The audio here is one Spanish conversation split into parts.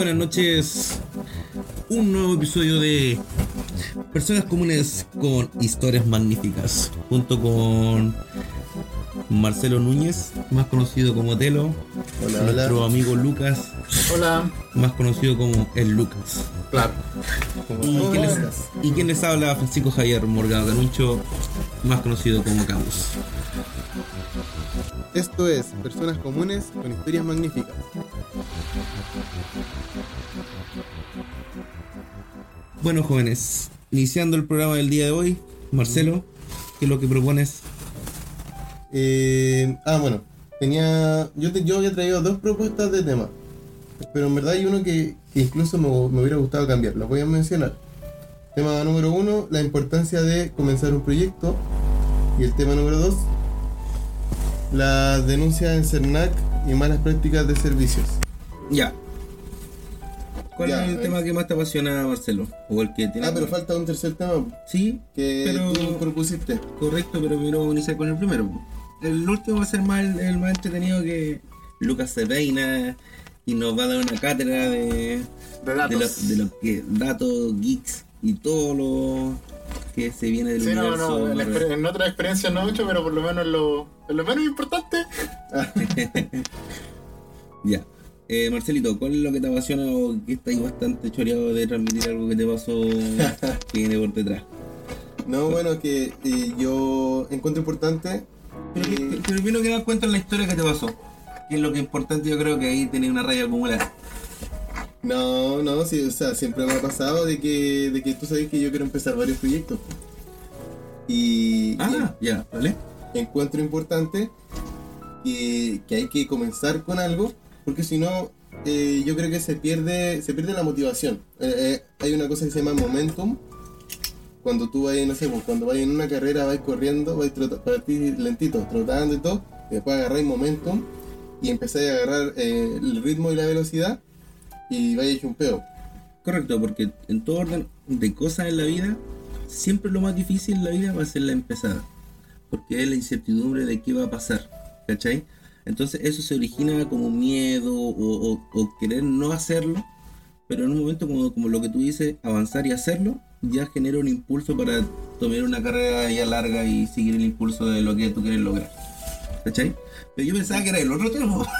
Buenas noches. Un nuevo episodio de Personas Comunes con Historias Magníficas. Junto con Marcelo Núñez, más conocido como Telo. Hola, nuestro hola. amigo Lucas, Hola. más conocido como el Lucas. Claro. Y quien, les, y quien les habla, Francisco Javier Morgado Canucho, más conocido como Camus. Esto es Personas Comunes con Historias Magníficas. Bueno, jóvenes, iniciando el programa del día de hoy, Marcelo, ¿qué es lo que propones? Eh, ah, bueno, tenía. Yo, te- yo había traído dos propuestas de tema. Pero en verdad hay uno que, que incluso me, me hubiera gustado cambiar. Los voy a mencionar. Tema número uno, la importancia de comenzar un proyecto. Y el tema número dos, las denuncias en CERNAC y malas prácticas de servicios. Ya. ¿Cuál Ya, es el eh. tema que más te apasiona, Marcelo? O el que tiene. Ah, pero falta un tercer tema Sí, que Pero- tú propusiste. correcto, pero quiero iniciar con el primero. El último va a ser más el, más entretenido que Lucas se peina y nos va a dar una cátedra de, De de datos. los de lo que datos, geeks y todo lo que se viene del Sí, no, universo. no, en, Marvel. exper- en otras experiencias no mucho, pero por lo menos en lo, en lo menos importante. Ya. Eh, Marcelito, ¿cuál es lo que te apasiona o que estáis bastante choreado de transmitir algo que te pasó que viene por detrás? No, bueno, que eh, yo encuentro importante. Pero, eh, pero primero que nada cuentan la historia que te pasó. Que es lo que es importante, yo creo que ahí tenés una raya acumulada. no, no, sí, o sea, siempre me ha pasado de que, de que tú sabes que yo quiero empezar varios proyectos. Y, Ah, ya, ¿vale? y encuentro importante que, que hay que comenzar con algo, porque si no, eh, yo creo que se pierde, se pierde la motivación. Eh, eh, hay una cosa que se llama momentum. Cuando tú vas, no sé, pues, cuando vas en una carrera, vas corriendo, vas trota- partís lentito, trotando y todo, y después agarráis momentum y empezáis a agarrar el ritmo y la velocidad y vais hecho un peo. Correcto, porque en todo orden de cosas en la vida, siempre lo más difícil en la vida va a ser la empezada. Porque es la incertidumbre de qué va a pasar. ¿Cachai? Entonces eso se origina como miedo o, o- o querer no hacerlo. Pero en un momento como, como lo que tú dices, avanzar y hacerlo, ya genera un impulso para tomar una carrera ya larga y seguir el impulso de lo que tú quieres lograr. ¿Cachai? Pero yo pensaba que era el otro tema.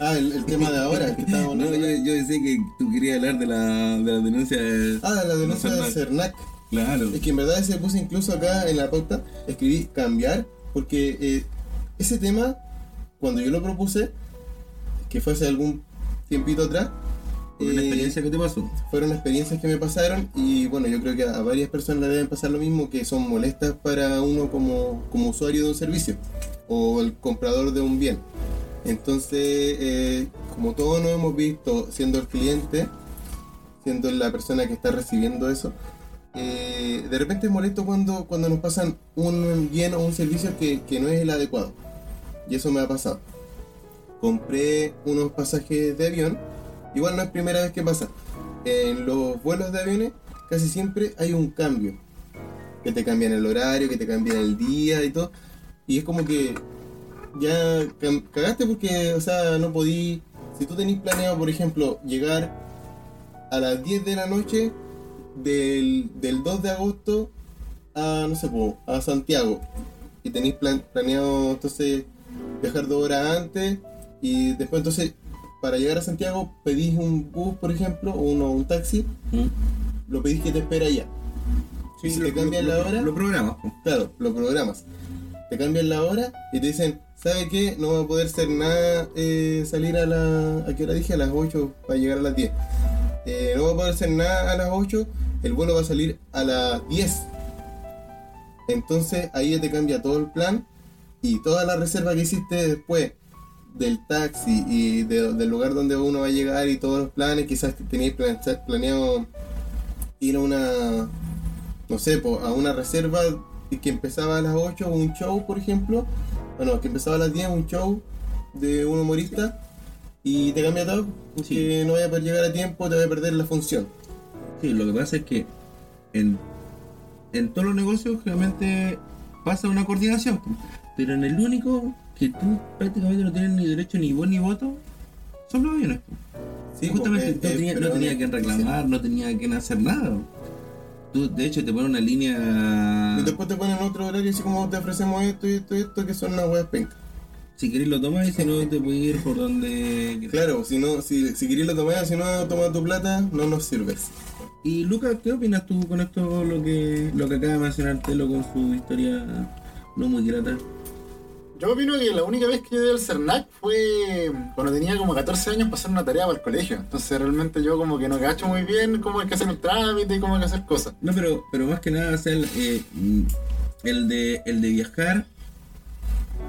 Ah, el, el tema de ahora que estábamos No, yo, yo decía que tú querías hablar de la, de la denuncia de... Ah, la denuncia de Cernac. Claro. Es que en verdad se puse incluso acá en la pauta, escribí cambiar, porque eh, ese tema, cuando yo lo propuse, que fue hace algún tiempito atrás, Por una eh, experiencia que te pasó. fueron experiencias que me pasaron y bueno, yo creo que a varias personas le deben pasar lo mismo, que son molestas para uno como, como usuario de un servicio o el comprador de un bien. Entonces, eh, como todos nos hemos visto siendo el cliente, siendo la persona que está recibiendo eso, eh, de repente es molesto cuando, cuando nos pasan un bien o un servicio que, que no es el adecuado. Y eso me ha pasado. Compré unos pasajes de avión, igual no es primera vez que pasa. En los vuelos de aviones casi siempre hay un cambio. Que te cambian el horario, que te cambian el día y todo. Y es como que ya cagaste porque, o sea, no podí... Si tú tenés planeado, por ejemplo, llegar a las 10 de la noche del, del 2 de agosto a, no sé, a Santiago. Y tenéis plan- planeado, entonces, viajar dos horas antes. Y después, entonces, para llegar a Santiago, pedís un bus, por ejemplo, o uno, un taxi. ¿Mm? Lo pedís que te espera allá. Si te cambian la hora, Lo programas. Claro, lo programas. Te cambian la hora y te dicen, ¿sabe qué? No va a poder ser nada eh, salir a la... ¿A qué hora dije? A las 8 para llegar a las 10. Eh, no va a poder ser nada a las 8, el vuelo va a salir a las 10. Entonces ahí ya te cambia todo el plan y toda la reserva que hiciste después del taxi y de- del lugar donde uno va a llegar y todos los planes, quizás tenías plan- planeado ir a una, no sé, a una reserva que empezaba a las 8, un show, por ejemplo, bueno, que empezaba a las 10, un show de un humorista, y te cambia todo, porque no vaya a poder llegar a tiempo, te vaya a perder la función. Sí, lo que pasa es que en, en todos los negocios realmente pasa una coordinación. Pero en el único que tú prácticamente no tienes ni derecho ni voz ni voto son los aviones. Sí, Justamente no eh, tenía, no tenía es- que reclamar, no tenía que hacer nada. Tú, de hecho, te ponen una línea. Y después te ponen otro horario así como te ofrecemos esto y esto y esto que son unas weas pencas. Si querés lo tomas y si no, te puedes ir por donde. Claro, si no, si, si querés lo tomar, si no toma tu plata, no nos sirves. Y Lucas, ¿qué opinas tú con esto, lo que, lo que acaba de mencionar Telo con su historia no muy grata? Yo opino que la única vez que yo di al CERNAC fue cuando tenía como 14 años para hacer una tarea para el colegio. Entonces realmente yo como que no cacho muy bien cómo hay que hacer un trámite y cómo hay que hacer cosas. No, pero, pero más que nada, el, eh, el de, el de viajar,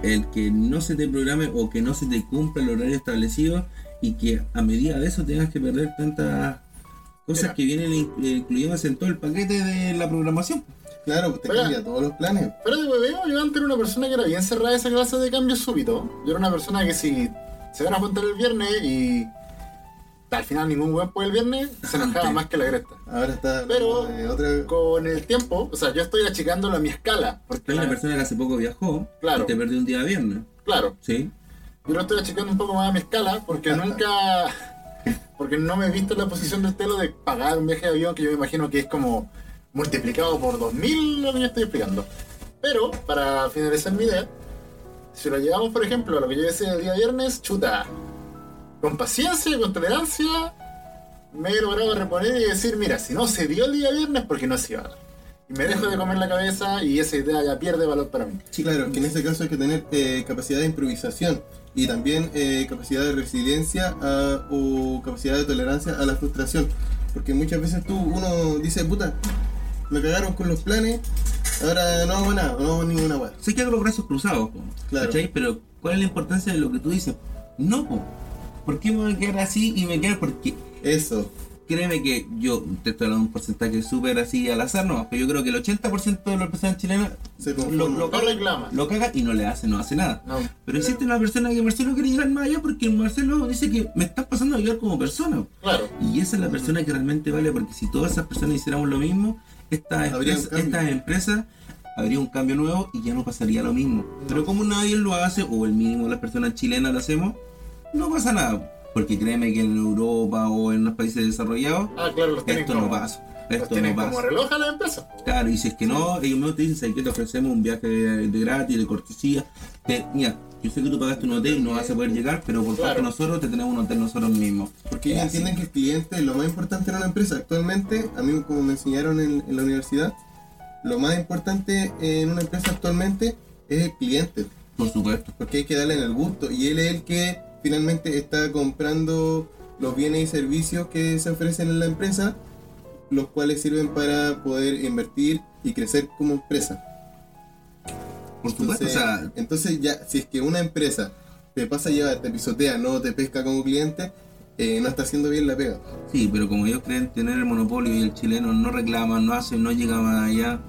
el que no se te programe o que no se te cumpla el horario establecido y que a medida de eso tengas que perder tantas cosas Mira. que vienen in- incluidas en todo el paquete de la programación. Claro, te Oiga. cambia todos los planes. Pero de hueveo, yo antes era una persona que era bien cerrada a esa clase de cambio súbito. Yo era una persona que si se van a juntar el viernes y al final ningún huevo puede el viernes, se enojaba más que la cresta. Ahora está Pero- eh, otra Con el tiempo, o sea, yo estoy achicándolo a mi escala. Porque Hay una la- persona que hace poco viajó Claro. y te perdió un día viernes. claro, ¿Sí? yo lo estoy achicando un poco más a mi escala porque nunca. Porque no me he visto en la posición del telo de pagar un viaje de avión que yo me imagino que es como multiplicado por 2000 lo que yo estoy explicando. Pero, para finalizar mi idea, si lo llevamos, por ejemplo, a lo que yo decía el día viernes, chuta, con paciencia y con tolerancia, me he logrado reponer y decir, mira, si no se dio el día viernes, porque no se iba a dar. Y me dejo de comer la cabeza y esa idea ya pierde valor para mí. Sí, claro, que en este caso hay que tener eh, capacidad de improvisación y también eh, capacidad de resiliencia a- o capacidad de tolerancia a la frustración. Porque muchas veces tú, uno dice, puta, me cagaron con los planes, ahora no hago nada, no hago ninguna weá. Sé que hago los brazos cruzados, po, Claro. ¿cachai? Pero ¿cuál es la importancia de lo que tú dices? No, po. ¿por qué me voy a quedar así y me quedo? Porque Eso, créeme que yo te estoy hablando de un porcentaje súper así al azar, no, pero yo creo que el 80% de las personas chilenas se lo, lo, No caga, reclama. lo caga y no le hace, no hace nada. No. Pero existe una persona que Marcelo quiere llegar más allá porque Marcelo dice que me estás pasando a ayudar como persona. Claro. Y esa es la persona que realmente vale, porque si todas esas personas hiciéramos lo mismo, estas empresas, estas empresas habría un cambio nuevo y ya no pasaría lo mismo. Pero como nadie lo hace, o el mínimo las personas chilenas lo hacemos, no pasa nada. Porque créeme que en Europa o en los países desarrollados, Ah, claro, los tienen esto como, no pasa. los Esto tienen no como pasa. reloj a la empresa. Claro, y si es que no, ellos mismos te dicen, ¿sabes qué? Te ofrecemos un viaje de, de gratis, de cortesía. Te- mira, yo sé que tú pagaste un hotel, no vas a poder llegar, pero por parte de nosotros te tenemos un hotel nosotros mismos. Porque ellos entienden que el cliente es lo más importante en una empresa. Actualmente, a mí como me enseñaron en, en la universidad, lo más importante en una empresa actualmente es el cliente. Por supuesto. Porque hay que darle en el gusto. Y él es el que finalmente está comprando los bienes y servicios que se ofrecen en la empresa, los cuales sirven para poder invertir y crecer como empresa. Por supuesto, Entonces, o sea, entonces ya, si es que una empresa te pasa a llevar, te pisotea, no te pesca como cliente, eh, no está haciendo bien la pega. Sí, pero como ellos creen tener el monopolio y el chileno no reclama, no hace, no llega más allá,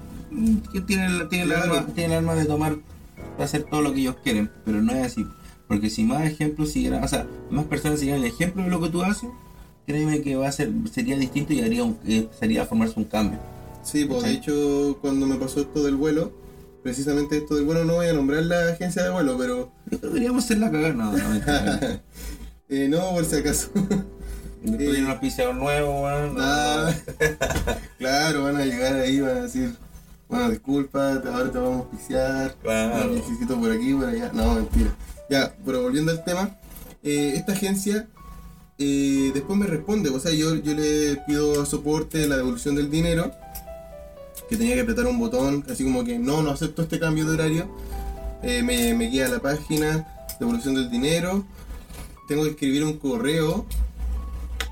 tienen, la- tienen, Claro. el arma, tienen el arma de tomar, de hacer todo lo que ellos quieren, pero no es así. Porque si más ejemplos siguieran, o sea, más personas siguieran el ejemplo de lo que tú haces, créeme que va a ser, sería distinto y haría un, eh, empezaría a formarse un cambio. Sí, pues de hecho cuando me pasó esto del vuelo, precisamente esto del vuelo no voy a nombrar la agencia de vuelo, pero Deberíamos hacer la no, no, mentira. eh, no por si acaso. Después viene un auspiciador nuevo, no, Ah, no. claro, van a llegar ahí, van a decir, bueno, disculpa, ahora te vamos a auspiciar, Claro. necesito por aquí, por allá. No, mentira. Ya, pero volviendo al tema, eh, esta agencia eh, después me responde, o sea, yo, yo le pido soporte la devolución del dinero, que tenía que apretar un botón, así como que no, no acepto este cambio de horario, eh, me, me guía a la página, devolución del dinero, tengo que escribir un correo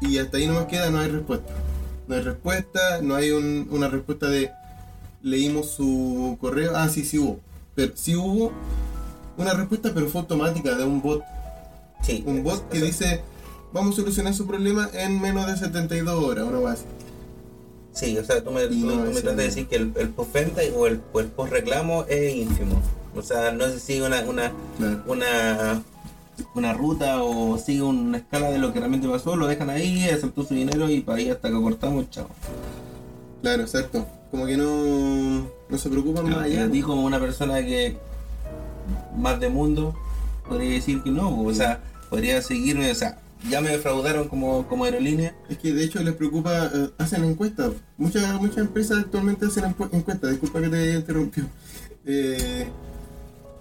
y hasta ahí no me queda, no hay respuesta. No hay respuesta, no hay un- una respuesta de leímos su correo, ah, sí, sí hubo, pero sí hubo una respuesta, pero fue automática de un bot, Sí, un bot que dice vamos a solucionar su problema en menos de 72 horas, una base. Sí, o sea, tú me, tú- no, tú me tratas de decir que el, el postventa o el, el post-reclamo es ínfimo. O sea, no se sigue una, una, Claro. una, una ruta o sigue una escala de lo que realmente pasó, lo dejan ahí, aceptó su dinero y para ahí hasta que cortamos, chao. Claro, exacto. Como que no, no se preocupan más allá. ti como una persona que más de mundo, podría decir que no, o sea, podría seguir, o sea, ya me defraudaron como, como aerolínea. Es que de hecho les preocupa, eh, hacen encuestas. Muchas muchas empresas actualmente hacen encu- encuestas, disculpa que te interrumpió. Eh,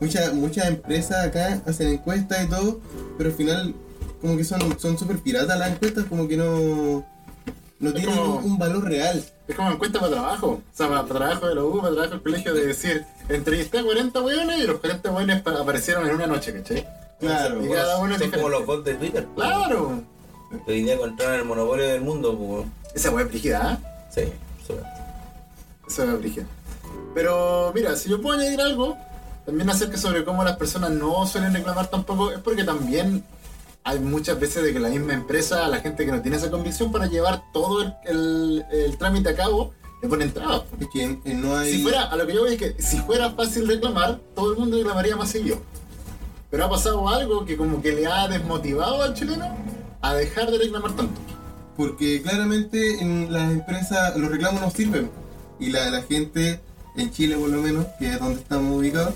muchas, muchas empresas acá hacen encuestas y todo, pero al final como que son son súper piratas las encuestas, como que no, no tienen como- un, valor real. Es como encuesta para trabajo. O sea, para, para trabajo de la U, para trabajo del colegio, de decir, entrevisté a 40 hueones y los 40 hueones pa- aparecieron en una noche, ¿cachai? Claro. Y cada uno es Son como los bots de Twitter. pues. Claro. Que hoy día encontraron el monopolio del mundo, pues. Esa hueá es brígida, ¿eh? Sí. Esa hueá es brígida. Pero mira, si yo puedo añadir algo, también acerca sobre cómo las personas no suelen reclamar tampoco, es porque también hay muchas veces de que la misma empresa, a la gente que no tiene esa convicción para llevar todo el, el- el trámite a cabo, le ponen trabas. Es que eh, no hay... Si fuera, a lo que yo voy es que si fuera fácil reclamar, todo el mundo reclamaría más seguido. Pero ha pasado algo que como que le ha desmotivado al chileno a dejar de reclamar tanto. Porque claramente en las empresas los reclamos no sirven. Y la, la gente, en Chile por lo menos, que es donde estamos ubicados,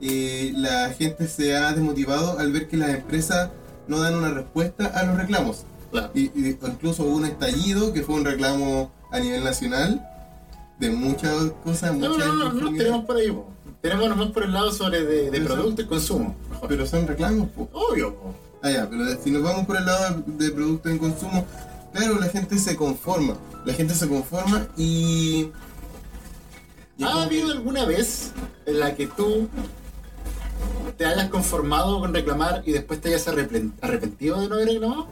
eh, la gente se ha desmotivado al ver que las empresas no dan una respuesta a los reclamos. Claro. Y, y incluso hubo un estallido que fue un reclamo a nivel nacional de muchas cosas, No, muchas no, no, no, tenemos por ahí. po. Tenemos nomás por el lado sobre de, de son- producto y consumo. mejor. Pero son reclamos, po. Obvio. po. Ah, ya, pero si nos vamos por el lado de producto en consumo, claro, la gente se conforma. La gente se conforma y. ¿Ha que- habido alguna vez en la que tú te hayas conformado con reclamar y después te hayas arrepen- arrepentido de no haber reclamado?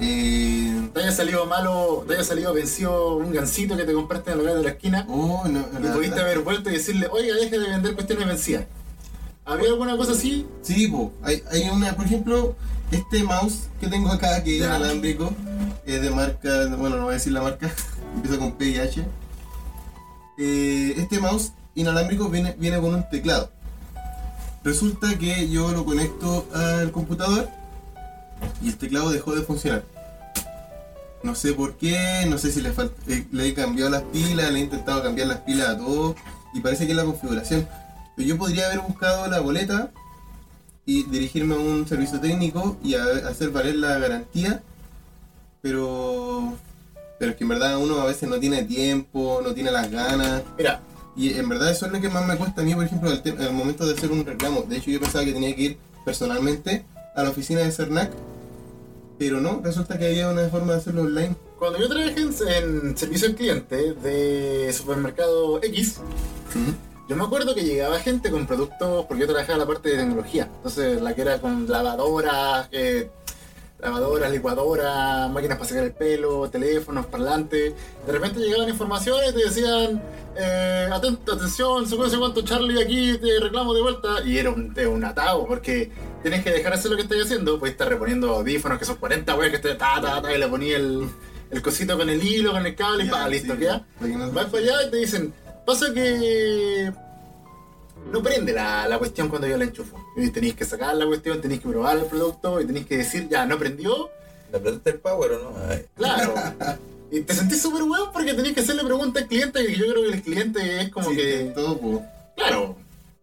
Eh, ¿Te haya salido malo, te haya salido vencido un gansito que te compraste en el lugar de la esquina? oh, no, Y la pudiste verdad- haber vuelto y decirle, oiga, deje de vender cuestiones vencidas. ¿Había alguna cosa así? Sí, po. Hay, hay una, por ejemplo, este mouse que tengo acá, que es Ya. inalámbrico, es de marca, bueno, no voy a decir la marca, empieza con P y H. Eh, este mouse inalámbrico viene, viene con un teclado. Resulta que yo lo conecto al computador y el teclado dejó de funcionar. No sé por qué, no sé si le, eh, le he cambiado las pilas, le he intentado cambiar las pilas a todo y parece que es la configuración. Pero yo podría haber buscado la boleta y dirigirme a un servicio técnico y a- hacer valer la garantía, pero pero es que en verdad uno a veces no tiene tiempo, no tiene las ganas. Mira, Y en verdad eso es lo que más me cuesta a mí, por ejemplo, al, al momento de hacer un reclamo. De hecho, yo pensaba que tenía que ir personalmente a la oficina de CERNAC, pero no, resulta que había una forma de hacerlo online. cuando yo trabajé en, en servicio al cliente de supermercado X, yo me acuerdo que llegaba gente con productos, porque yo trabajaba la parte de tecnología, entonces la que era con lavadoras, eh, lavadoras, licuadoras, máquinas para sacar el pelo, teléfonos, parlantes. De repente llegaban informaciones y te decían, eh, aten- atención, sé cuánto Charlie aquí te reclamo de vuelta. Y era un, un atado, porque tienes que dejar de hacer lo que estás haciendo, puedes estar reponiendo audífonos que son 40 weas que te ta, ta, ta, y le ponía el, el cosito con el hilo, con el cable y pa, listo, sí, ¿queda? que Vas para allá y te dicen, pasa que no prende la, la cuestión cuando yo la enchufo. Y tenéis que sacar la cuestión, tenéis que probar el producto y tenéis que decir, ya, no prendió. ¿Le apretaste el power o no? Ay. Claro. y te sentís súper huevo porque tenéis que hacerle preguntas al cliente y yo creo que el cliente es como Sí, que... todo, po. Claro.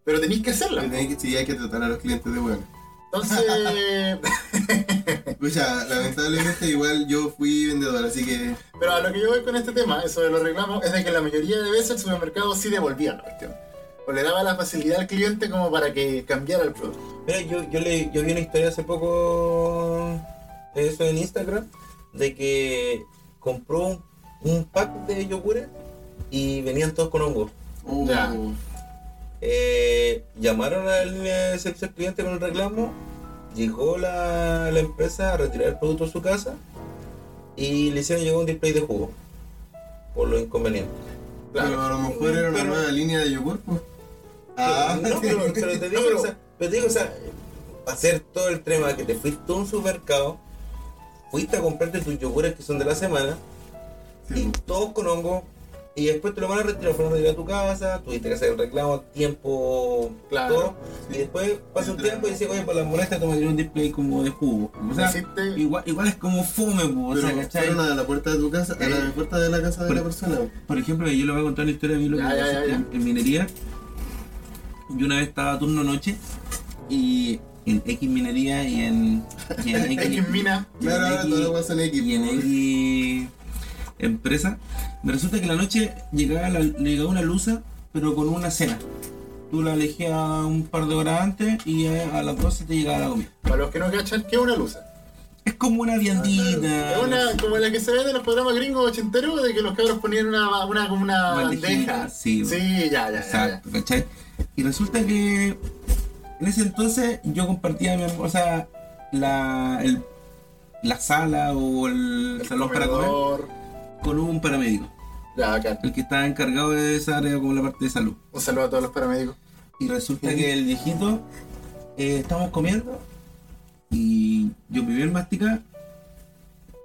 Pero tenéis que hacerla. Tenés que- Sí, hay que tratar a los clientes de bueno. Entonces... Escucha, lamentablemente igual yo fui vendedor, así que pero a lo que yo voy con este tema, eso de los reclamos, es de que la mayoría de veces el supermercado sí devolvía la cuestión. O le daba la facilidad al cliente como para que cambiara el producto. Mira, yo, yo, le, yo vi una historia hace poco, eso en Instagram, de que compró un, un pack de yogures y venían todos con hongos. oh, Ya. Eh, llamaron a la línea de servicio al cliente con el reclamo, llegó la, la empresa a retirar el producto de su casa y le hicieron llegar un display de jugo por lo inconveniente. pero a lo mejor era una nueva línea de yogur, pues. Ah, no, pero, pero te digo, No, pero- o sea, pero te digo, o sea, hacer todo el tema que te fuiste a un supermercado, fuiste a comprarte tus yogures que son de la semana, y sí, todos con hongo, y después te lo van a retirar, fueron a llegar a tu casa, tuviste que hacer el reclamo, tiempo, Claro. todo, y después pasa un tiempo y dices, oye, por la molestia toma un display como de jugo. O sea, Existe- igual, igual es como fome, po, o sea, ¿cachai? a la puerta de tu casa, a la puerta de la casa de Por- la persona. Por ejemplo, yo le voy a contar una historia de mí lo que Ya, me ya, pasó ya, ya. En, en minería. Yo una vez estaba a turno noche y en X minería y en, y en X mina. y en Claro, ahora X- weas son X, y en po. X empresa. Me resulta que la noche llegaba, la, le llegaba una luza, pero con una cena. Tú la elegías un par de horas antes y a, a las 12 te llegaba la comida. Para los que no cachan, ¿qué es una luz? Es como una viandita. Es una, como la que se ve en los programas gringos ochenteros, de que los cabros ponían una, una, como una bandeja. sí. sí, ya, ya, ya, ya. Exacto, ¿cachai? Y resulta que en ese entonces yo compartía mi o sea, la, el- la sala o el, El salón para comer. Con un paramédico, Ya, el que estaba encargado de esa área como la parte de salud. Un saludo a todos los paramédicos. Y resulta que el viejito, eh, estamos comiendo y yo me vi en masticar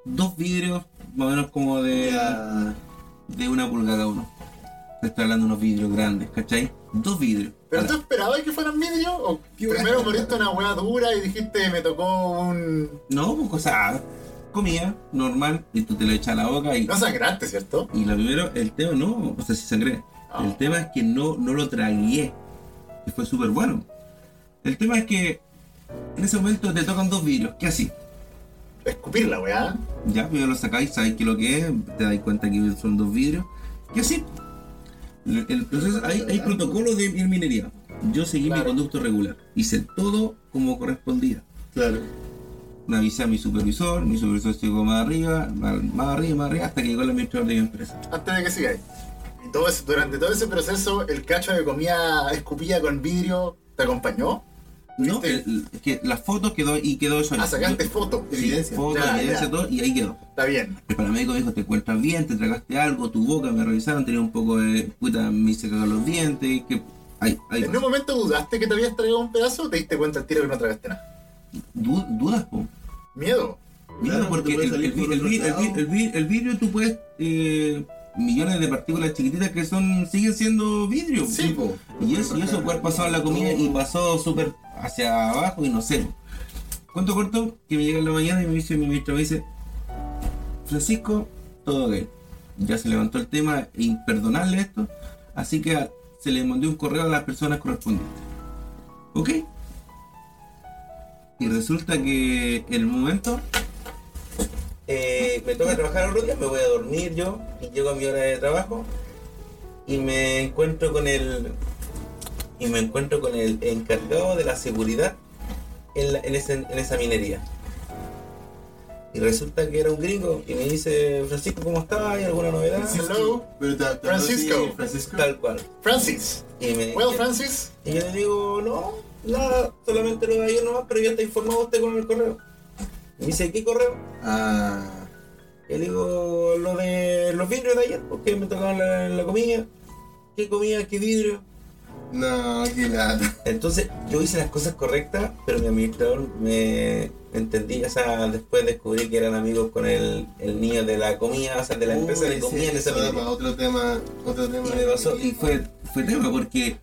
dos vidrios más o menos como de, de una pulgada cada uno. Te estoy hablando de unos vidrios grandes, ¿cachai? Dos vidrios. ¿Pero tú esperabas que fueran vidrio? ¿O primero moriste una hueá dura y dijiste me tocó un. No, pues cosa, comida normal y tú te lo echas a la boca y, No sangraste, ¿cierto? y lo primero, el tema no, o sea, si sangré. Ah. El tema es que no, no lo tragué, que fue súper bueno. El tema es que en ese momento te tocan dos vidrios, ¿qué así? Escupir la weá. Ya, ya lo sacáis, sabéis qué es lo que es, te dais cuenta que son dos vidrios, ¿qué así? El, el proceso, hay, hay protocolos de minería. Yo seguí mi conducto regular, hice todo como correspondía. Claro. Me avisé a mi supervisor, mi supervisor llegó más arriba, más, más arriba, más arriba, hasta que llegó el administrador de mi empresa. Antes de que sigáis. Y todo ese- durante todo ese proceso, el cacho de comida escupida con vidrio te acompañó. No, ¿Viste? el- el- es que la foto quedó y quedó eso. Ah, sacaste Yo- foto. sí, Evidencia. foto, Ya, evidencia, ya. todo, y ahí quedó. Está bien. El paramédico dijo, te encuentras bien, te tragaste algo, tu boca, me revisaron, tenía un poco de puta, me hice cagar los dientes, que... Ahí, ahí ¿En un momento dudaste que te habías traído un pedazo o te diste cuenta al tiro que no tragaste nada? Du- dudas, po. Miedo. Claro, porque el, vidrio tú puedes... eh, millones de partículas chiquititas que son siguen siendo vidrio. po. Sí, po. Y eso, y eso puede pasar en la comida y pasó súper hacia abajo y no sé. Cuento corto, que me llega en la mañana y me dice mi ministro, me dice, Francisco, todo ok. Ya se levantó el tema, imperdonable esto, así que se le mandó un correo a las personas correspondientes. ¿Ok? Y resulta que el momento eh, me toca trabajar otro día, me voy a dormir yo y llego a mi hora de trabajo y me encuentro con el y me encuentro con el encargado de la seguridad en, la- en, ese- en esa minería. Y resulta que era un gringo y me dice, Francisco, ¿cómo estás? ¿Hay alguna novedad? Hello. Francisco. Francisco. Tal cual. Francis. Y, me, Well, Francis. y yo le digo, no, nada, solamente lo de ayer nomás, pero ya está informado usted con el correo. Me dice, ¿qué correo? Ah. Y le digo, lo de los vidrios de ayer, porque me tocaban la, la comida. ¿Qué comida? ¿Qué vidrio? No, qué lata. Entonces yo hice las cosas correctas, pero mi administrador me entendí, o sea, después descubrí que eran amigos con el, el niño de la comida, o sea, de la empresa de comida sí, en esa otro tema, otro tema. Y me pasó, y fue, fue tema, porque,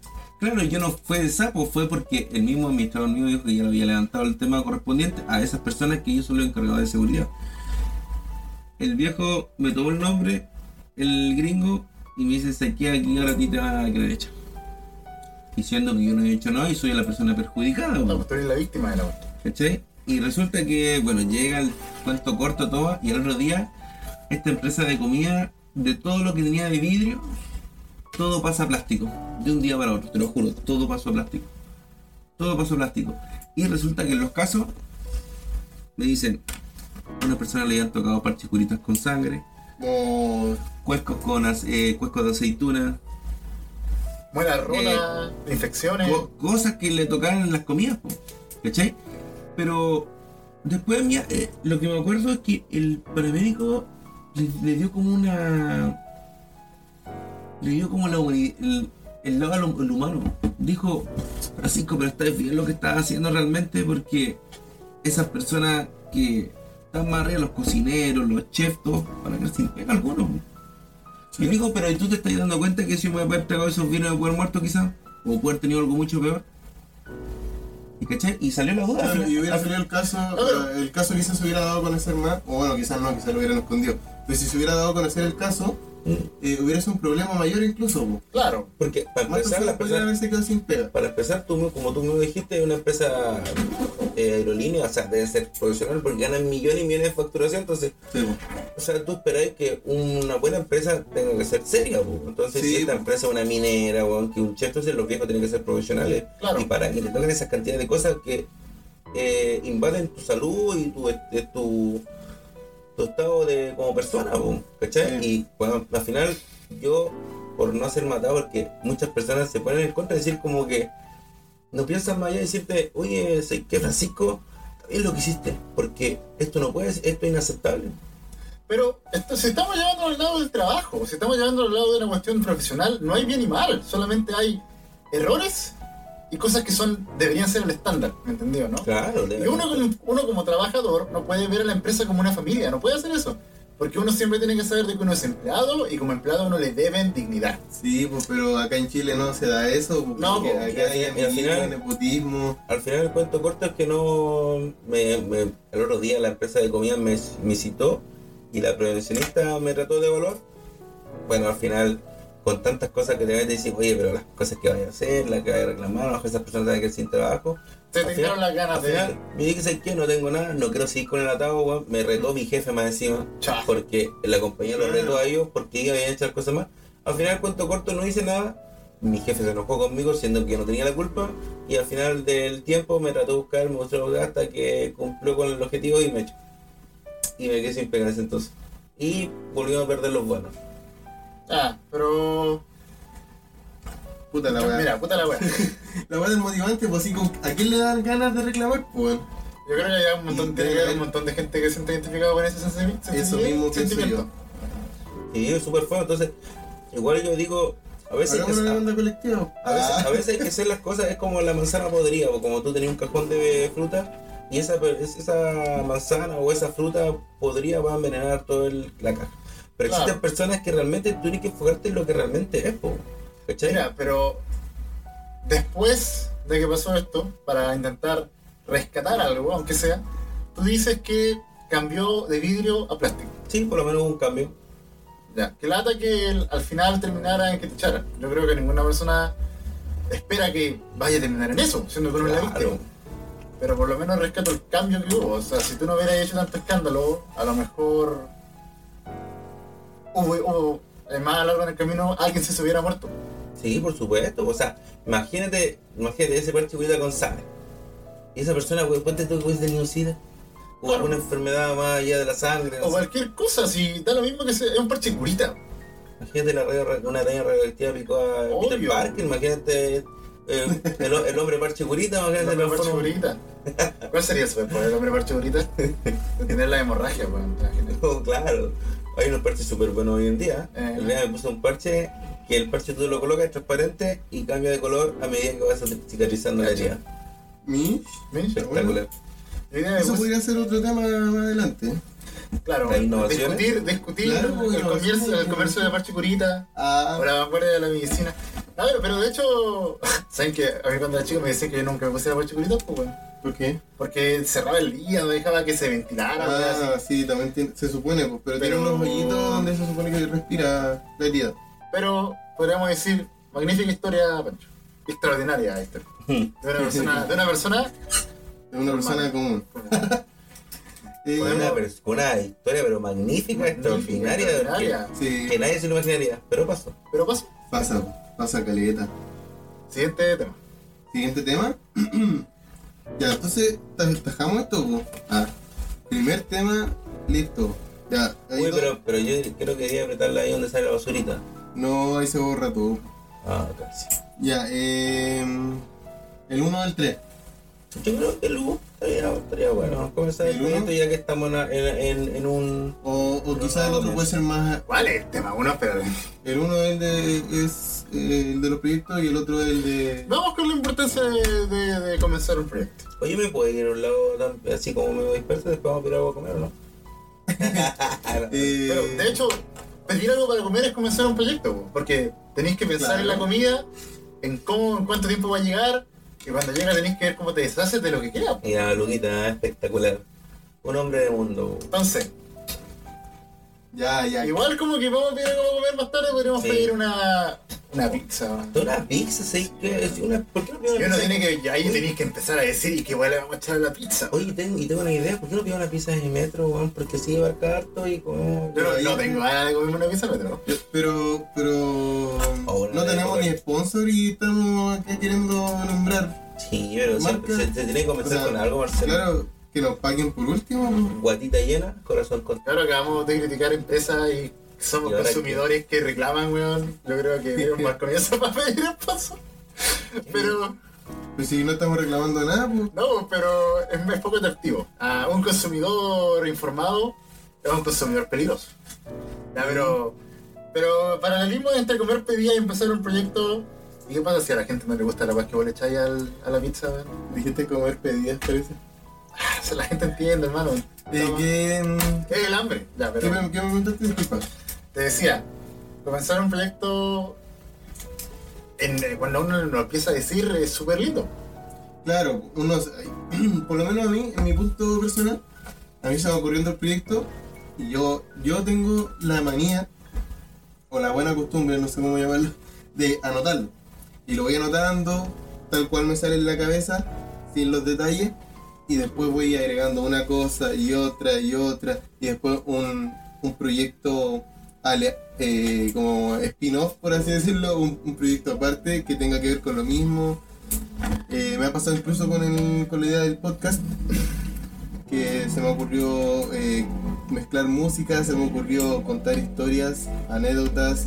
claro, yo no fue de sapo, fue porque el mismo administrador mío dijo que ya lo había levantado el tema correspondiente a esas personas que yo solo encargado de seguridad. El viejo me tomó el nombre, el gringo, y me dice, se queda aquí ahora a ti te van a quedar hecha. Diciendo que yo no he hecho nada y soy la persona perjudicada. No, pues tú eres la víctima de la cuestión. ¿Cachai? Y resulta que, bueno, llega el cuento corto todo, y el otro día, esta empresa de comida, de todo lo que tenía de vidrio, todo pasa a plástico. De un día para otro, te lo juro, todo pasó a plástico. Todo pasó a plástico. Y resulta que en los casos, me dicen, a una persona le habían tocado parchicuritas con sangre, No, cuescos con eh, cuescos de aceituna, Muela rota, infecciones. co- cosas que le tocaban en las comidas, po, ¿cachai? Pero después eh, lo que me acuerdo es que el paramédico le, le dio como una. Le dio como la el, el lado al el humano. Dijo, Francisco, pero estás bien lo que estás haciendo realmente porque esas personas que están más arriba, los cocineros, los chefs, todos, van a quedar sin pega algunos. po". Y dijo, pero ¿y tú te estás dando cuenta que si me hubiera pegado esos vinos de poder muerto quizás? O puede haber tenido algo mucho peor. ¿Y cachai? Y salió la duda. Claro, y hubiera al salido el caso, pero- el caso quizás se hubiera dado a conocer más, o bueno, quizás no, quizás lo hubieran escondido. Pero si se hubiera dado a conocer el caso. Eh, hubiera sido un problema mayor incluso. Claro. Porque para empezar, la haberse quedado sin pega. para empezar tú, como tú me dijiste, es una empresa eh, aerolínea, o sea, debe ser profesional porque ganan millones y millones de facturación, entonces, Sí, o sea, tú esperáis que una buena empresa tenga que ser seria, entonces Sí, si esta empresa es una minera, o que un chef, entonces los viejos tienen que ser profesionales, Claro. y para que te toquen esas cantidades de cosas que eh, invaden tu salud y tu, este, tu, tu estado de como persona, ¿cachai? Y bueno, al final yo, por no ser matado, porque muchas personas se ponen en contra de decir como que no piensan más allá de decirte, oye, sé que Francisco, bien lo que hiciste, porque esto no puede, esto es inaceptable. Pero esto, si estamos llevando al lado del trabajo, si estamos llevando al lado de una cuestión profesional, no hay bien y mal, solamente hay errores y cosas que son deberían ser el estándar, ¿me entendió, no? Claro, Y uno como, uno como trabajador no puede ver a la empresa como una familia, no puede hacer eso. Porque uno siempre tiene que saber de que uno es empleado y como empleado uno le deben dignidad. Sí, pues, pero acá en Chile no se da eso. porque No, pues, acá hay y al final- nepotismo. Al final el cuento corto es que no me, me- el otro día la empresa de comida me, me citó y la prevencionista me trató de evaluar. Bueno, al final con tantas cosas que te van a decir, oye, pero las cosas que vayas a hacer, las que vayas a reclamar, las esas personas van a quedar sin trabajo. Te dieron las ganas Al de... final, me dije, ¿sabes qué? No tengo nada, no quiero seguir con el atado, weón. Me retó mi jefe más encima, Cha. porque la compañía lo retó a ellos, porque ellos habían hecho las cosas más. Al final, cuento corto, no hice nada. Mi jefe se enojó conmigo, siendo que yo no tenía la culpa. Y al final del tiempo me trató de buscar, me mostró hasta que cumplió con el objetivo y me echó. Y me quedé sin ese entonces. Y volvimos a perder los buenos. Ah, pero... Puta la weá. Mira, puta la wea. La weá del motivante, pues así, ¿a quién le dan ganas de reclamar? Pues Yo creo que hay un montón, haber un montón de gente que se siente identificado con ese sensi- eso mismo pienso sentimiento. yo. Y es súper feo, entonces, igual yo digo, a veces... Que- una demanda colectiva. A veces, Ah. a veces hay que hacer las cosas, es como la manzana podrida, o como tú tenías un cajón de fruta y esa, esa manzana o esa fruta podría va a envenenar toda la caja. Pero Claro. existen personas que realmente tú tienes que enfocarte en lo que realmente es, po, ¿cachai? Mira, pero después de que pasó esto, para intentar rescatar algo, aunque sea, tú dices que cambió de vidrio a plástico. Sí, por lo menos hubo un cambio. Ya, que lata que el- al final terminara en que te echaran. Yo creo que ninguna persona espera que vaya a terminar en eso, siendo que uno es la Claro. víctima. Pero por lo menos rescato el cambio que hubo. O sea, si tú no hubieras hecho tanto escándalo, a lo mejor hubo, hubo más a largo en el camino, alguien se se hubiera muerto. Sí, por supuesto. O sea, imagínate, imagínate ese parche cuida González. Y esa persona, ponte tú que hubiese tenido sida. O Claro. alguna enfermedad más allá de la sangre. O cualquier cosa, si da lo mismo que sea, es un parche curita. Imagínate la radio- una araña radioactiva picó a Peter. Parker, imagínate eh, el, el hombre parche curita, El imagínate hombre la parche curita. ¿Cuál sería el superpoder del hombre parche curita? Tener la hemorragia, pues, claro, hay unos parches súper buenos hoy en día. Eh. El día me puse un parche que el parche tú lo colocas es transparente y cambia de color a medida que vas cicatrizando la herida. ¿Mi? Espectacular. Que, Eso pues, podría ser otro tema más adelante. Claro, discutir, discutir Claro, el, comercio, el comercio de parche curita Ah, o la vanguardia de la medicina. A ver, pero de hecho, ¿saben que a mí cuando era chico me decían que yo nunca me pusiera parche curita? Pues, bueno, ¿por qué? porque cerraba el día, no dejaba que se ventilara. Ah, así. sí, también tiene- se supone, pues, pero, tiene Pero- unos hoyitos donde se supone que respira la herida. Pero podríamos decir, magnífica historia, Pancho. Extraordinaria historia. De una persona, de una persona Es una persona común. Eh, una, historia pero magnífica, extraordinaria, extraordinaria. sí, que nadie se lo imaginaría, pero pasó. Pero paso. pasa, pasa caleta. Siguiente tema. Siguiente tema. ya, entonces, taj- tajamos esto. Ah, primer tema, listo. Ya, ahí Uy, pero, pero yo creo que quería apretarla ahí donde sale la basurita. No, ahí se borra todo. Ah, casi. Ya, eh, el 1 del 3. Yo creo que el Hugo estaría, estaría bueno comenzar el proyecto ya que estamos en, en, en, en un... O, o quizás el otro puede ser más. ¿Cuál es el tema? Uno, pero El uno es el de, es eh, el de los proyectos y el otro es el de. Vamos con la importancia de, de- de comenzar un proyecto. Oye, ¿me puedo ir a un lado tan- así como me disperso después vamos a ir algo a comer o no? Eh, Pero de hecho, pedir algo para comer es comenzar un proyecto, po, porque tenéis que pensar Claro. en la comida, en cómo, en cuánto tiempo va a llegar, y cuando llega tenéis que ver cómo te deshaces de lo que queda. po. Mira, Luquita, espectacular. Un hombre de mundo. Entonces, Ya, ya. Igual como que vamos a pedir algo a comer más tarde, podríamos Sí. pedir una, una pizza. Una pizza, ¿sabes qué? Es una- ¿Por qué no pido una pizza? tiene que, ahí tenéis que empezar a decir y que igual le vamos a echar la pizza. Oye, tengo, y tengo una idea, ¿por qué no pido una pizza en el metro, weón? Porque así abarca harto y como... Yo no, no tengo ganas de comerme una pizza, pero. Pero, pero Ahora no de tenemos comer. Ni sponsor y estamos acá queriendo nombrar. Sí, pero se, Marca. se, se tiene que comenzar O sea, con algo, Marcelo. Claro, que nos paguen por último. Guatita llena, corazón contento. Claro, acabamos de criticar empresas y somos Y consumidores que reclaman, weón. Yo creo que es un mal comienzo para pedir el paso. Pero, Pues si no estamos reclamando nada, pues. no, pero es, es poco atractivo. A un consumidor informado es un consumidor peligroso. Ya, pero, pero paralelismo entre comer pedida y empezar un proyecto. ¿Y qué pasa si a la gente no le gusta la paz que vos le echáis a la pizza? Dijiste comer pedidas, parece. Ah, o sea, la gente entiende, hermano. Eh, ¿qué, ¿Qué es el hambre? Ya, ¿qué, pero me, ¿Qué me preguntaste? Disculpa. te decía, comenzar un proyecto en, eh, cuando uno lo empieza a decir es súper lindo. Claro, unos, por lo menos a mí, en mi punto personal, a mí se me va ocurriendo el proyecto y yo, yo tengo la manía, o la buena costumbre, no sé cómo llamarlo, de anotarlo. Y lo voy anotando tal cual me sale en la cabeza, sin los detalles, y después voy agregando una cosa y otra y otra, y después un, un proyecto eh, como spin-off, por así decirlo, un, un proyecto aparte que tenga que ver con lo mismo. Eh, me ha pasado incluso con, el- con la idea del podcast, que se me ocurrió eh, mezclar música, se me ocurrió contar historias, anécdotas,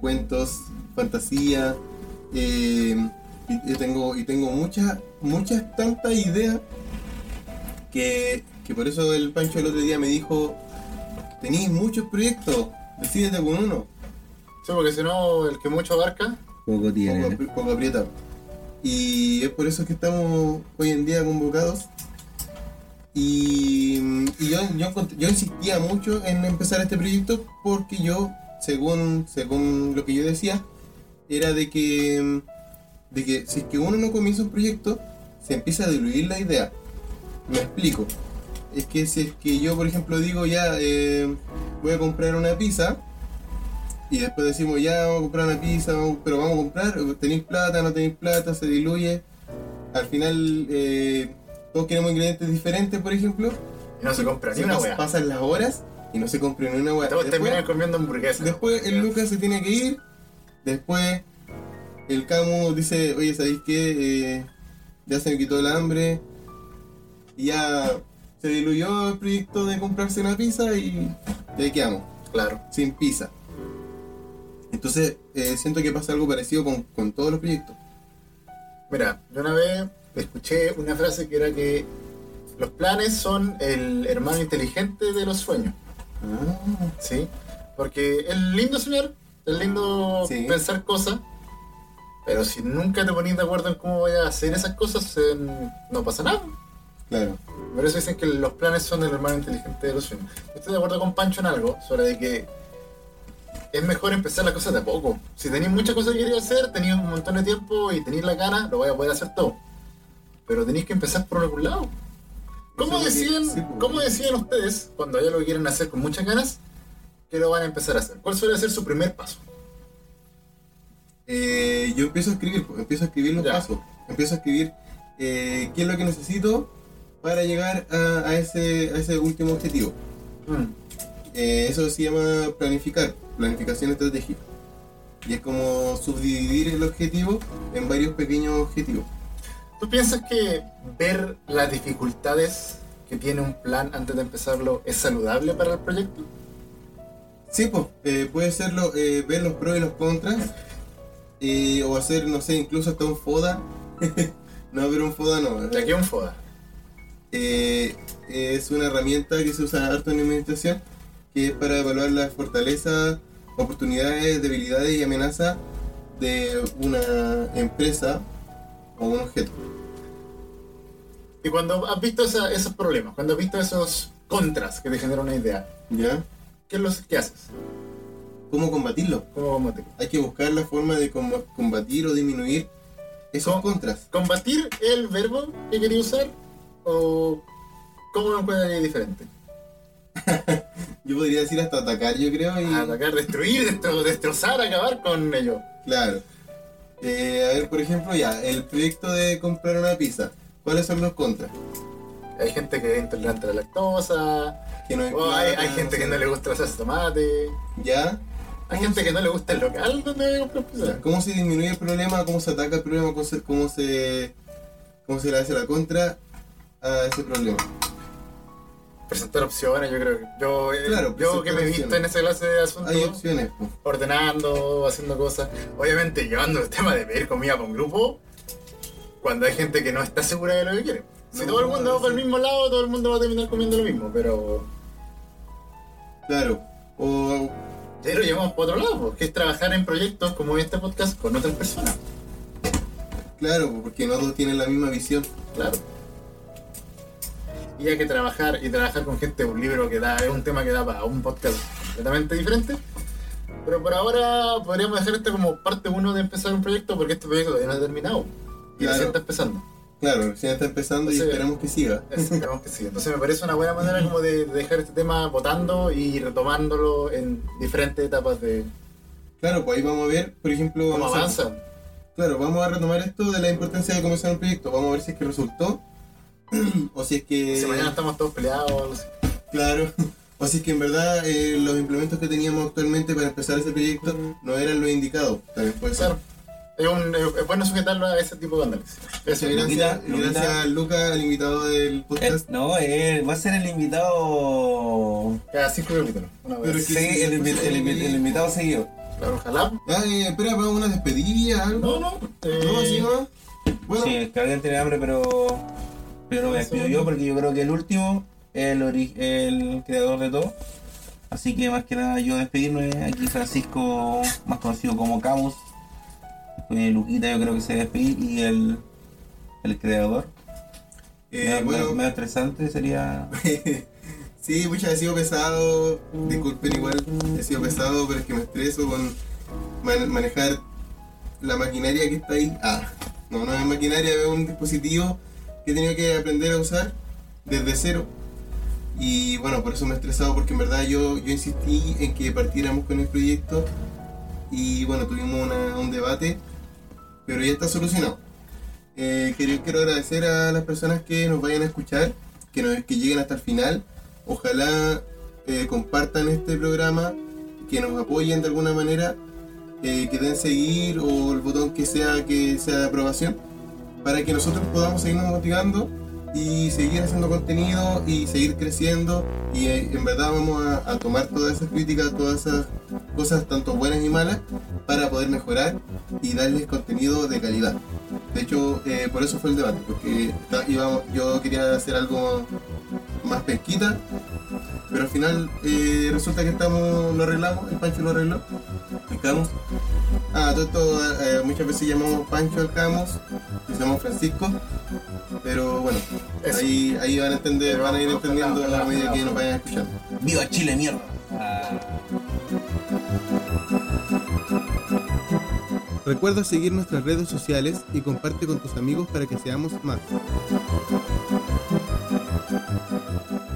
cuentos, fantasía. eh, y, y tengo, y tengo muchas, muchas tantas ideas que, que por eso el Pancho el otro día me dijo, tenéis muchos proyectos, decídete con uno. Sí, porque si no, el que mucho abarca, Poco tiene. poco aprieta. Y es por eso que estamos hoy en día convocados. Y, yo, yo, yo insistía mucho en empezar este proyecto porque yo, según, según lo que yo decía, era de que, de que si es que uno no comienza un proyecto, se empieza a diluir la idea. Me explico. Es que si es que yo, por ejemplo, digo ya, eh, voy a comprar una pizza, y después decimos, ya vamos a comprar una pizza, pero vamos a comprar, tenéis plata, no tenéis plata, se diluye. Al final, eh, todos queremos ingredientes diferentes, por ejemplo. no se compra ni una wea. Pasan las horas y no se compra ni una. Todos terminan Después, comiendo hamburguesas. después el Lucas se tiene que ir. Después el Camu dice, oye, ¿sabéis qué? Eh, ya se me quitó el hambre. Y ya se diluyó el proyecto de comprarse una pizza y y ahí quedamos Claro. sin pizza. Entonces, eh, siento que pasa algo parecido con, con todos los proyectos. Mira, yo una vez escuché una frase que era que los planes son el hermano inteligente de los sueños. Ah, ¿sí? Porque es lindo soñar, es lindo Sí. pensar cosas, pero si nunca te pones de acuerdo en cómo vayas a hacer esas cosas, eh, no pasa nada. claro. Por eso dicen que los planes son el hermano inteligente de los sueños. Estoy de acuerdo con Pancho en algo, sobre de que es mejor empezar las cosas de a poco. Si tenéis muchas cosas que queréis hacer, tenéis un montón de tiempo y tenéis la gana, lo vais a poder hacer todo. Pero tenéis que empezar por algún lado. ¿Cómo deciden, sí, pues. ¿Cómo deciden ustedes, cuando ya lo quieren hacer con muchas ganas, que lo van a empezar a hacer? ¿Cuál suele ser su primer paso? Eh, yo empiezo a escribir, pues, empiezo a escribir los Ya. pasos. Empiezo a escribir eh, qué es lo que necesito para llegar a, a ese, a ese último objetivo. Mm, Eh, eso se llama planificar, planificación estratégica. Y es como subdividir el objetivo en varios pequeños objetivos. ¿Tú piensas que ver las dificultades que tiene un plan antes de empezarlo es saludable para el proyecto? Sí, pues, eh, puede serlo, eh, ver los pros y los contras, eh, o hacer, no sé, incluso hasta un FODA. no, pero un FODA no. De a un FODA. Eh, es una herramienta que se usa harto en administración, que es para evaluar las fortalezas, oportunidades, debilidades y amenazas de una empresa o un objeto. Y cuando has visto esa- esos problemas, cuando has visto esos contras que te generan una idea, ¿Ya? ¿qué, es lo, qué haces? ¿Cómo combatirlo? ¿Cómo combatirlo? Hay que buscar la forma de com- combatir o disminuir esos ¿Cómo? contras. ¿Combatir el verbo que quería usar? ¿O cómo lo encuentras diferente? Yo podría decir hasta atacar, yo creo. Y... Atacar, destruir, destro- destrozar, acabar con ellos. Claro. Eh, a ver, por ejemplo, ya, el proyecto de comprar una pizza. ¿Cuáles son los contras? Hay gente que es intolerante a la lactosa, Que no o hay, gente que no le gusta la salsa de tomate, ¿Ya? hay gente que no le gusta el local donde comprar pizza. ¿Cómo se disminuye el problema? ¿Cómo se ataca el problema? ¿Cómo se, cómo se, cómo se le hace la contra a ese problema? Presentar opciones, yo creo que. Yo, eh, Claro, yo que me he visto en esa clase de asuntos, Hay opciones. pues. ordenando, haciendo cosas. Obviamente, llevando el tema de pedir comida para un grupo, cuando hay gente que no está segura de lo que quiere. Si No, todo el mundo va para el mismo lado, todo el mundo va a terminar comiendo lo mismo, pero. Claro. O Ya lo llevamos por otro lado, porque es trabajar en proyectos como este podcast con otras personas. claro, porque no todos tienen la misma visión. Claro. Y hay que trabajar y trabajar con gente un libro que da, es un tema que da para un podcast completamente diferente. Pero por ahora podríamos dejar esto como parte uno de empezar un proyecto porque este proyecto todavía no ha terminado. Y Claro. recién está empezando. Claro, recién está empezando y esperamos que siga. Esperamos que sí. Entonces me parece una buena manera como de de dejar este tema votando y retomándolo en diferentes etapas de Claro, pues ahí vamos a ver, por ejemplo, cómo avanza. Claro, vamos a retomar esto de la importancia de comenzar un proyecto. Vamos a ver si es que resultó. o si es que. Si mañana estamos todos peleados. Claro. O si es que en verdad eh, los implementos que teníamos actualmente para empezar ese proyecto no eran los indicados. También puede ser. Claro. Es, un, es es bueno sujetarlo a ese tipo de análisis. Eso, gracias, gracias Luca, el invitado del Eh, podcast. no, eh, va a ser el invitado. Cada cinco capítulos. Pero Sí, el, invi- el invi- el invitado seguido. Claro, ojalá. Ah, eh, espera, para una despedida, algo. No, no. eh, No, así no. Bueno, Sí, es que alguien tiene hambre, pero. Pero me despido yo porque yo creo que el último es el, el creador de todo. Así que más que nada yo despedirme. Aquí Francisco, más conocido como Camus. Después Luquita yo creo que se despedir. Y el, el creador. eh, Me- bueno. me- estresante sería. sí, muchas he sido pesado. Disculpen igual, he sido pesado, pero es que me estreso con man- manejar la maquinaria que está ahí. Ah, no, no es maquinaria, es un dispositivo que he tenido que aprender a usar desde cero. Y bueno, por eso me he estresado, porque en verdad yo, yo insistí en que partiéramos con el proyecto. Y bueno, tuvimos un debate, pero ya está solucionado. Eh, quiero, quiero agradecer a las personas que nos vayan a escuchar, que, nos, que lleguen hasta el final. Ojalá eh, compartan este programa, que nos apoyen de alguna manera, eh, que den seguir o el botón que sea que sea de aprobación, para que nosotros podamos seguirnos motivando y seguir haciendo contenido y seguir creciendo. Y eh, en verdad vamos a, tomar todas esas críticas, todas esas cosas, tanto buenas y malas, para poder mejorar y darles contenido de calidad. De hecho, eh, por eso fue el debate, porque yo quería hacer algo más pesquita, pero al final eh, resulta que estamos, lo arreglamos, el Pancho lo arregló, el Camus. Ah, todo esto, eh, muchas veces llamamos Pancho al Camus, y se llama Francisco, pero bueno, Eso. ahí, ahí van a entender, van a ir entendiendo a ojalá, medida que nos vayan escuchando. ¡Viva Chile, mierda! Recuerda seguir nuestras redes sociales y comparte con tus amigos para que seamos más. Thank you.